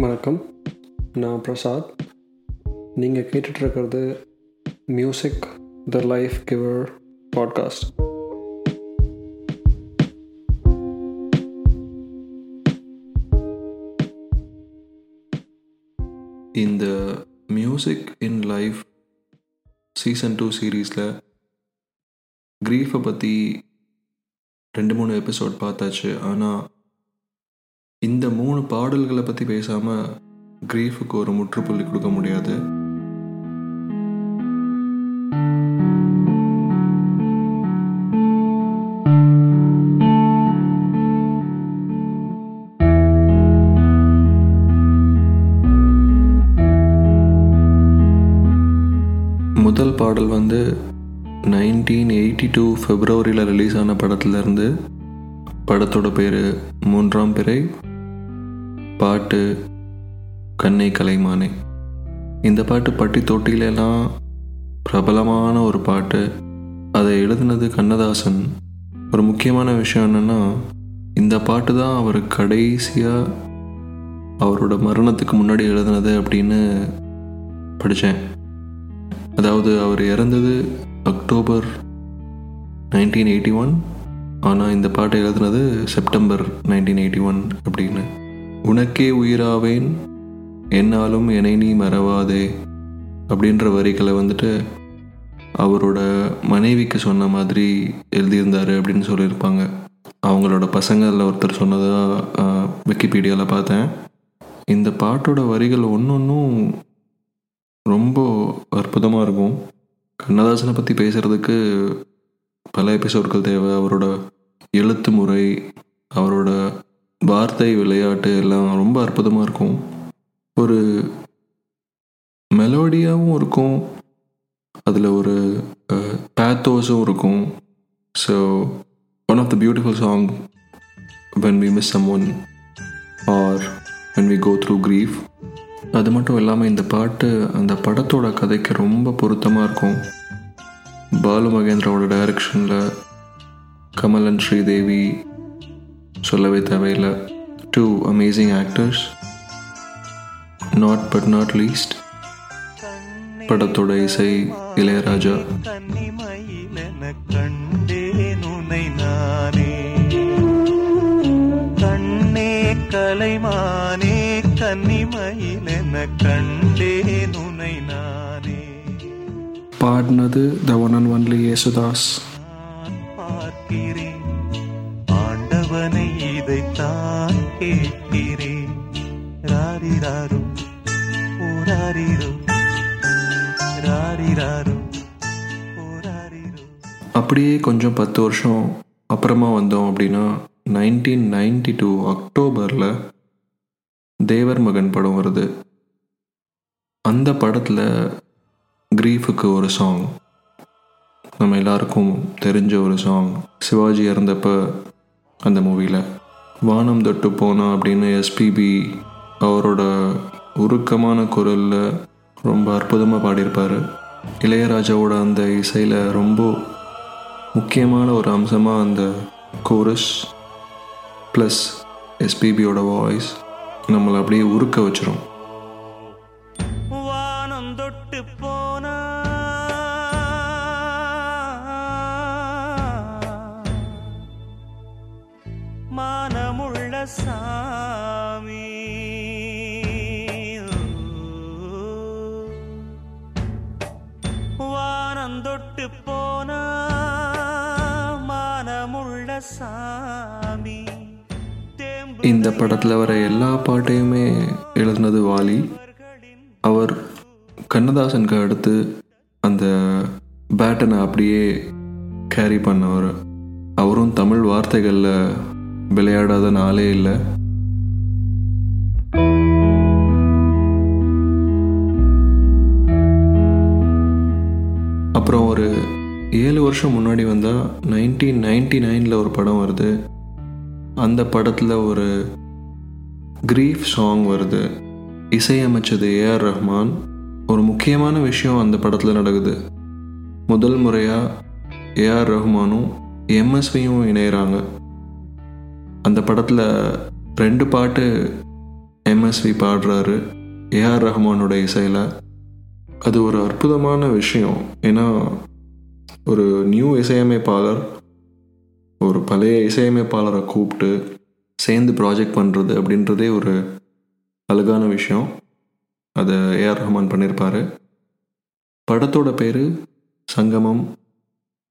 வணக்கம். நான் பிரசாத். நீங்கள் கேட்டுட்ருக்கிறது music the life giver podcast இந்த music in life season two சீரீஸில் க்ரீஃபை பற்றி ரெண்டு மூணு எபிசோட் பார்த்தாச்சு. ஆனால் இந்த மூணு பாடல்களை பற்றி பேசாமல் கிரீஃபுக்கு ஒரு முற்றுப்புள்ளி கொடுக்க முடியாது. முதல் பாடல் வந்து நைன்டீன் எயிட்டி டூ ஃபெப்ரவரியில் ரிலீஸ் ஆன படத்துலேருந்து படத்தோட பேர் மூன்றாம் பிறை. பாட்டு கண்ணை கலைமானே. இந்த பாட்டு பட்டி பிரபலமான ஒரு பாட்டு. அதை எழுதுனது கண்ணதாசன். ஒரு முக்கியமான விஷயம் என்னென்னா இந்த பாட்டு தான் அவர் கடைசியாக அவரோட மரணத்துக்கு முன்னாடி எழுதுனது அப்படின்னு படித்தேன். அதாவது அவர் இறந்தது அக்டோபர் நைன்டீன் எயிட்டி ஒன். ஆனால் இந்த பாட்டை எழுதுனது செப்டம்பர் நைன்டீன் எயிட்டி ஒன் அப்படின்னு. உனக்கே உயிராவேன் என்னாலும் என்னை நீ மறவாதே அப்படின்ற வரிகளை வந்துட்டு அவரோட மனைவிக்கு சொன்ன மாதிரி எழுதியிருந்தாரு அப்படின்னு சொல்லியிருப்பாங்க. அவங்களோட பசங்களில் ஒருத்தர் சொன்னதாக விக்கிபீடியாவில் பார்த்தேன். இந்த பாட்டோட வரிகள் ஒன்று ஒன்றும் ரொம்ப அற்புதமாக இருக்கும். கண்ணதாசனை பற்றி பேசுகிறதுக்கு பல எபிசோட்கள் தேவை. அவரோட எழுத்து முறை அவரோட வார்த்தை விளையாட்டு எல்லாம் ரொம்ப அற்புதமாக இருக்கும். ஒரு மெலோடியாகவும் இருக்கும். அதில் ஒரு பேத்தோஸும் இருக்கும். So one of the beautiful song when we miss someone or when we go through grief அது மட்டும் இல்லாமல் இந்த பாட்டு அந்த படத்தோட கதைக்கு ரொம்ப பொருத்தமாக இருக்கும். பாலு மகேந்திராவோட டைரக்ஷனில் கமல் அண்ட் ஸ்ரீதேவி சொல்லவே தேவையில்லை. Two amazing actors not but not least படத்தோட இசை இளையராஜா. கண்ணே கலைமானே கன்னிமயிலென கண்டே நுனை நானே பாடினது the one and only Yesudas கேட்கிறேன் அப்படியே கொஞ்சம் பத்து வருஷம் அப்புறமா வந்தோம் அப்படின்னா நைன்டீன் நைன்டி டூ அக்டோபரில் தேவர் மகன் படம் வருது. அந்த படத்தில் க்ரீஃபுக்கு ஒரு சாங் நம்ம எல்லாருக்கும் தெரிஞ்ச ஒரு சாங் சிவாஜி இறந்தப்ப அந்த மூவியில் வானம் தொட்டு போனா அப்படின்னு எஸ்பிபி அவரோட உருக்கமான குரலில் ரொம்ப அற்புதமாக பாடியிருப்பார். இளையராஜாவோட அந்த இசையில் ரொம்ப முக்கியமான ஒரு அம்சமாக அந்த கோரஸ் ப்ளஸ் எஸ்பிபியோட வாய்ஸ் நம்மளை அப்படியே உருக்க வச்சிரும். மானமுள்ள சாமி. வானந்தொட்டு தொட்டு போனா மானமுள்ள சாமி. இந்த படத்தில் வர எல்லா பாட்டையுமே எழுதுனது வாலி. அவர் கண்ணதாசனுக்கு அடுத்து அந்த பேட்டனை அப்படியே கேரி பண்ணவர். அவரும் தமிழ் வார்த்தைகளில் விளையாடாத நாளே இல்லை. அப்புறம் ஒரு ஏழு வருஷம் முன்னாடி வந்தால் நைன்டீன் நைன்டி நைனில் ஒரு படம் வருது. அந்த படத்தில் ஒரு க்ரீஃப் சாங் வருது. இசையமைச்சது ஏஆர் ரஹ்மான். ஒரு முக்கியமான விஷயம் அந்த படத்தில் நடக்குது. முதல் முறையாக ஏஆர் ரஹ்மானும் எம்எஸ்வியும் இணையிறாங்க. அந்த படத்தில் ரெண்டு பாட்டு எம்எஸ்வி பாடுறாரு. ஏஆர் ரஹ்மானோட இசையில். அது ஒரு அற்புதமான விஷயம். ஏன்னா ஒரு நியூ இசையமைப்பாளர் ஒரு பழைய இசையமைப்பாளரை கூப்பிட்டு சேர்ந்து ப்ராஜெக்ட் பண்ணுறது அப்படின்றதே ஒரு அழகான விஷயம். அதை ஏஆர் ரஹ்மான் பண்ணியிருப்பார் படத்தோட பேர் சங்கமம்.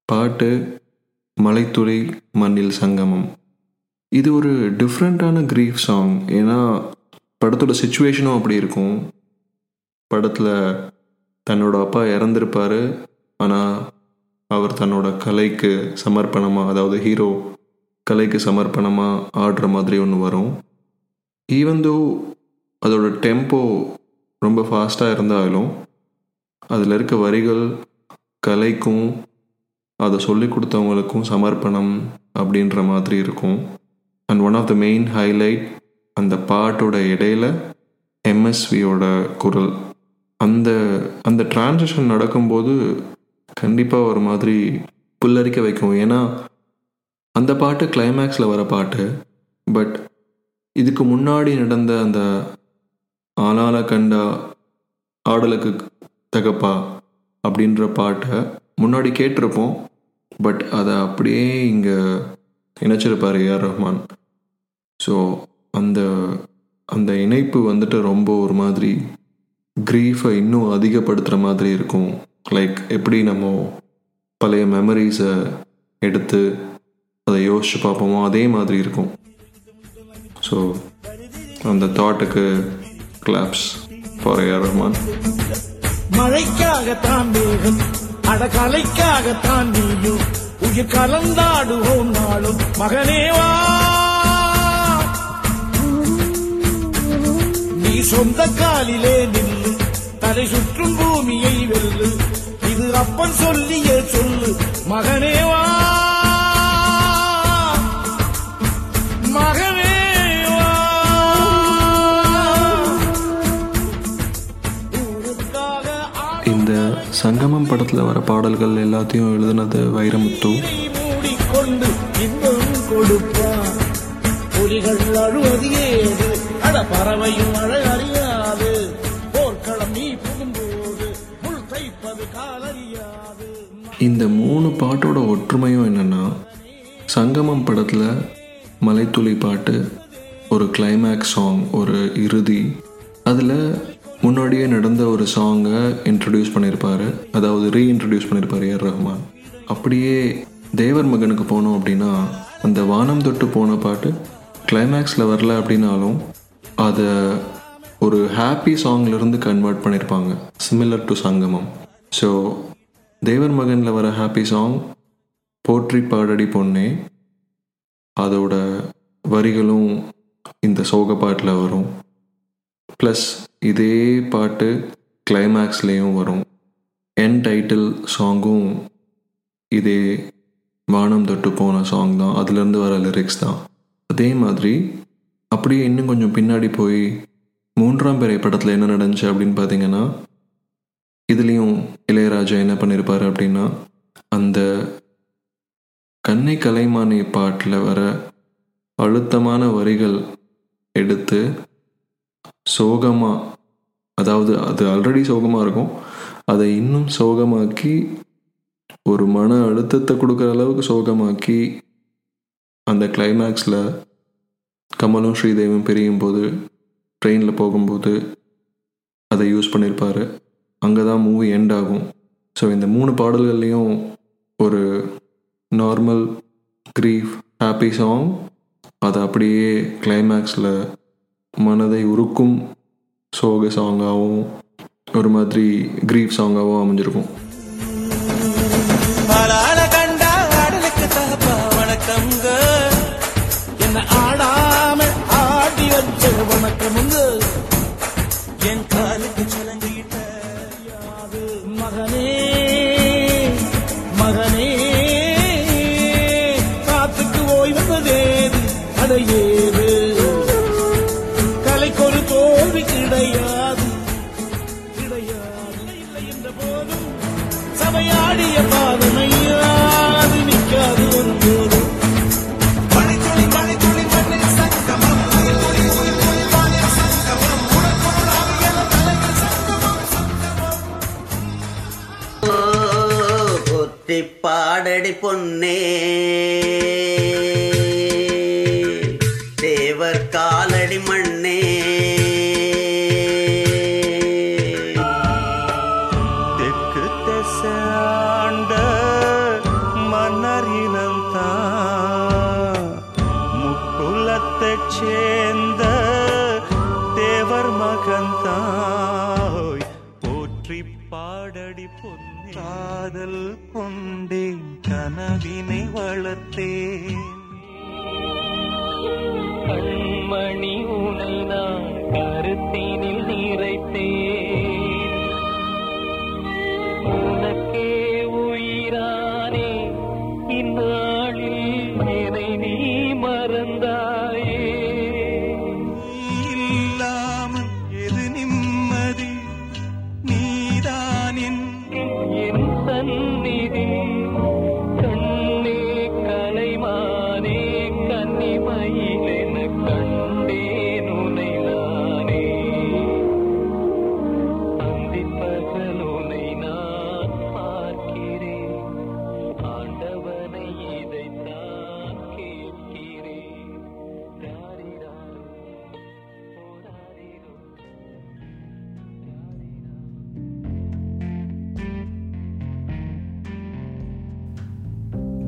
பாட்டு மலைத்துளி மண்ணில் சங்கமம். இது ஒரு டிஃப்ரெண்ட்டான கிரீஃப் சாங் ஏன்னா படத்தோட சுச்சுவேஷனும் அப்படி இருக்கும். படத்தில் தன்னோட அப்பா இறந்துருப்பார். ஆனால் அவர் தன்னோட கலைக்கு சமர்ப்பணமாக அதாவது ஹீரோ கலைக்கு சமர்ப்பணமாக ஆடுற மாதிரி ஒன்று வரும். ஈவன் தோ அதோட டெம்போ ரொம்ப ஃபாஸ்ட்டாக இருந்தாலும் அதில் இருக்க வரிகள் கலைக்கும் அதை சொல்லி கொடுத்தவங்களுக்கும் சமர்ப்பணம் அப்படின்ற மாதிரி இருக்கும். And one of the main highlight அந்த பாட்டோட இடையில எம்எஸ்வியோட குரல். அந்த அந்த டிரான்சிஷன் நடக்கும்போது கண்டிப்பாக ஒரு மாதிரி புல்லரிக்க வைக்கும். ஏன்னா அந்த பாட்டு கிளைமேக்ஸில் வர பாட்டு. பட் இதுக்கு முன்னாடி நடந்த அந்த ஆளால கண்டா ஆடலுக்கு தகப்பா அப்படின்ற பாட்டை முன்னாடி கேட்டிருப்போம். பட் அதை அப்படியே இங்கே இணைச்சிருப்பார் ஏஆர் ரஹ்மான். ஸோ அந்த அந்த இணைப்பு வந்துட்டு ரொம்ப ஒரு மாதிரி க்ரீஃபை இன்னும் அதிகப்படுத்துகிற மாதிரி இருக்கும். லைக் எப்படி நம்ம பழைய மெமரிஸை எடுத்து அதை யோசிச்சு பார்ப்போமோ அதே மாதிரி இருக்கும். ஸோ அந்த தாட்டுக்கு claps for A R Rahman மழைக்காகத்தான் வேகம் அடகலைக்காகத்தான் நீயும். உயிர் கலந்தாடுவோம் நாளும். மகனேவா நீ சொந்த காலிலே நில்லு. தலை சுற்றும் பூமியை வெல்லு. இது அப்பன் சொல்லிய சொல்லு. மகனேவா மகனேவா படத்தில் வர பாடல்கள் எல்லாத்தையும் எழுதுனது வைரமுத்து. மூடிக்கொண்டு இன்பம் கொடுப்பான். புலிகள் அழுவது ஏது? அட பறவையும் அழ அறியாது. போர்க்களம் நீ புகும்போது முள் தைப்பது காலறியாது. இந்த மூணு பாட்டோட ஒற்றுமையும் என்னென்னா சங்கமம் படத்தில் மலைத்துளி பாட்டு ஒரு கிளைமேக்ஸ் சாங் ஒரு இறுதி. அதில் முன்னாடியே நடந்த ஒரு சாங்கை இன்ட்ரடியூஸ் பண்ணியிருப்பார் அதாவது ரீஇன்ட்ரடியூஸ் பண்ணியிருப்பார் ஏர் ரஹ்மான் அப்படியே தேவர் மகனுக்கு போனோம் அப்படின்னா அந்த வானம் தொட்டு போன பாட்டு கிளைமேக்ஸில் வரல அப்படின்னாலும் அதை ஒரு ஹாப்பி சாங்லேருந்து கன்வெர்ட் பண்ணியிருப்பாங்க சிமிலர் டு சங்கமம். ஸோ தேவர் மகனில் வர ஹாப்பி சாங் போற்றி பாடடி பொண்ணே அதோட வரிகளும் இந்த சோக பாட்டில் வரும். ப்ளஸ் இதே பாட்டு கிளைமேக்ஸ்லேயும் வரும். என் டைட்டில் சாங்கும் இதே வானம் தொட்டு போன சாங் தான். அதுலேருந்து வர லிரிக்ஸ் தான். அதே மாதிரி அப்படியே இன்னும் கொஞ்சம் பின்னாடி போய் மூன்றாம் பிறை படத்தில் என்ன நடந்துச்சு அப்படின்னு பார்த்தீங்கன்னா இதுலேயும் இளையராஜா என்ன பண்ணியிருப்பாரு அப்படின்னா அந்த கண்ணை கலைமானி பாட்டில் வர அழுத்தமான வரிகள் எடுத்து சோகமாக அதாவது அது ஆல்ரெடி சோகமாக இருக்கும். அதை இன்னும் சோகமாக்கி ஒரு மன அழுத்தத்தை கொடுக்குற அளவுக்கு சோகமாக்கி அந்த கிளைமேக்ஸில் கமலும் ஸ்ரீதேவும் பிரியும் போது ட்ரெயினில் போகும்போது அதை யூஸ் பண்ணியிருப்பார் அங்கே தான் மூவி எண்ட் ஆகும். ஸோ இந்த மூணு பாடல்கள்லேயும் ஒரு நார்மல் க்ரீஃப் ஹாப்பி சாங் அதை அப்படியே கிளைமேக்ஸில் மனதை உருக்கும் சோக சாங்காகவும் ஒரு மாதிரி க்ரீஃப் சாங்காகவும் அமைஞ்சிருக்கும். பாடடி பொன்னே வளர்த்தேன் கண்மணி உனை நான் கருத்தினில் நிறைத்தேன். உனக்கே உயிரானே இந்நாளில் என்னை நீ மறந்தாயே. இல்லாமல் எது நிம்மதி? நீதான் என் என் சந்நிதி.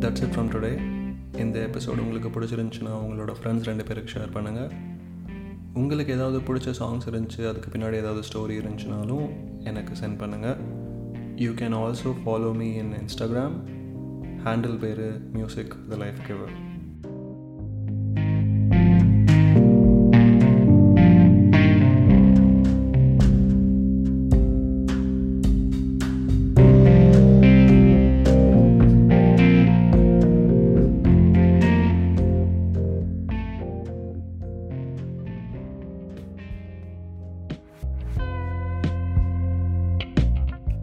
தட்ஸ் இட் ஃப்ரம் டுடே இந்த எபிசோடு உங்களுக்கு பிடிச்சிருந்துச்சுன்னா உங்களோட ஃப்ரெண்ட்ஸ் ரெண்டு பேருக்கு ஷேர் பண்ணுங்கள் உங்களுக்கு ஏதாவது பிடிச்ச சாங்ஸ் இருந்துச்சு அதுக்கு பின்னாடி ஏதாவது ஸ்டோரி இருந்துச்சுனாலும் எனக்கு சென்ட் பண்ணுங்கள் you can also follow me in Instagram handle பேர் music the life giver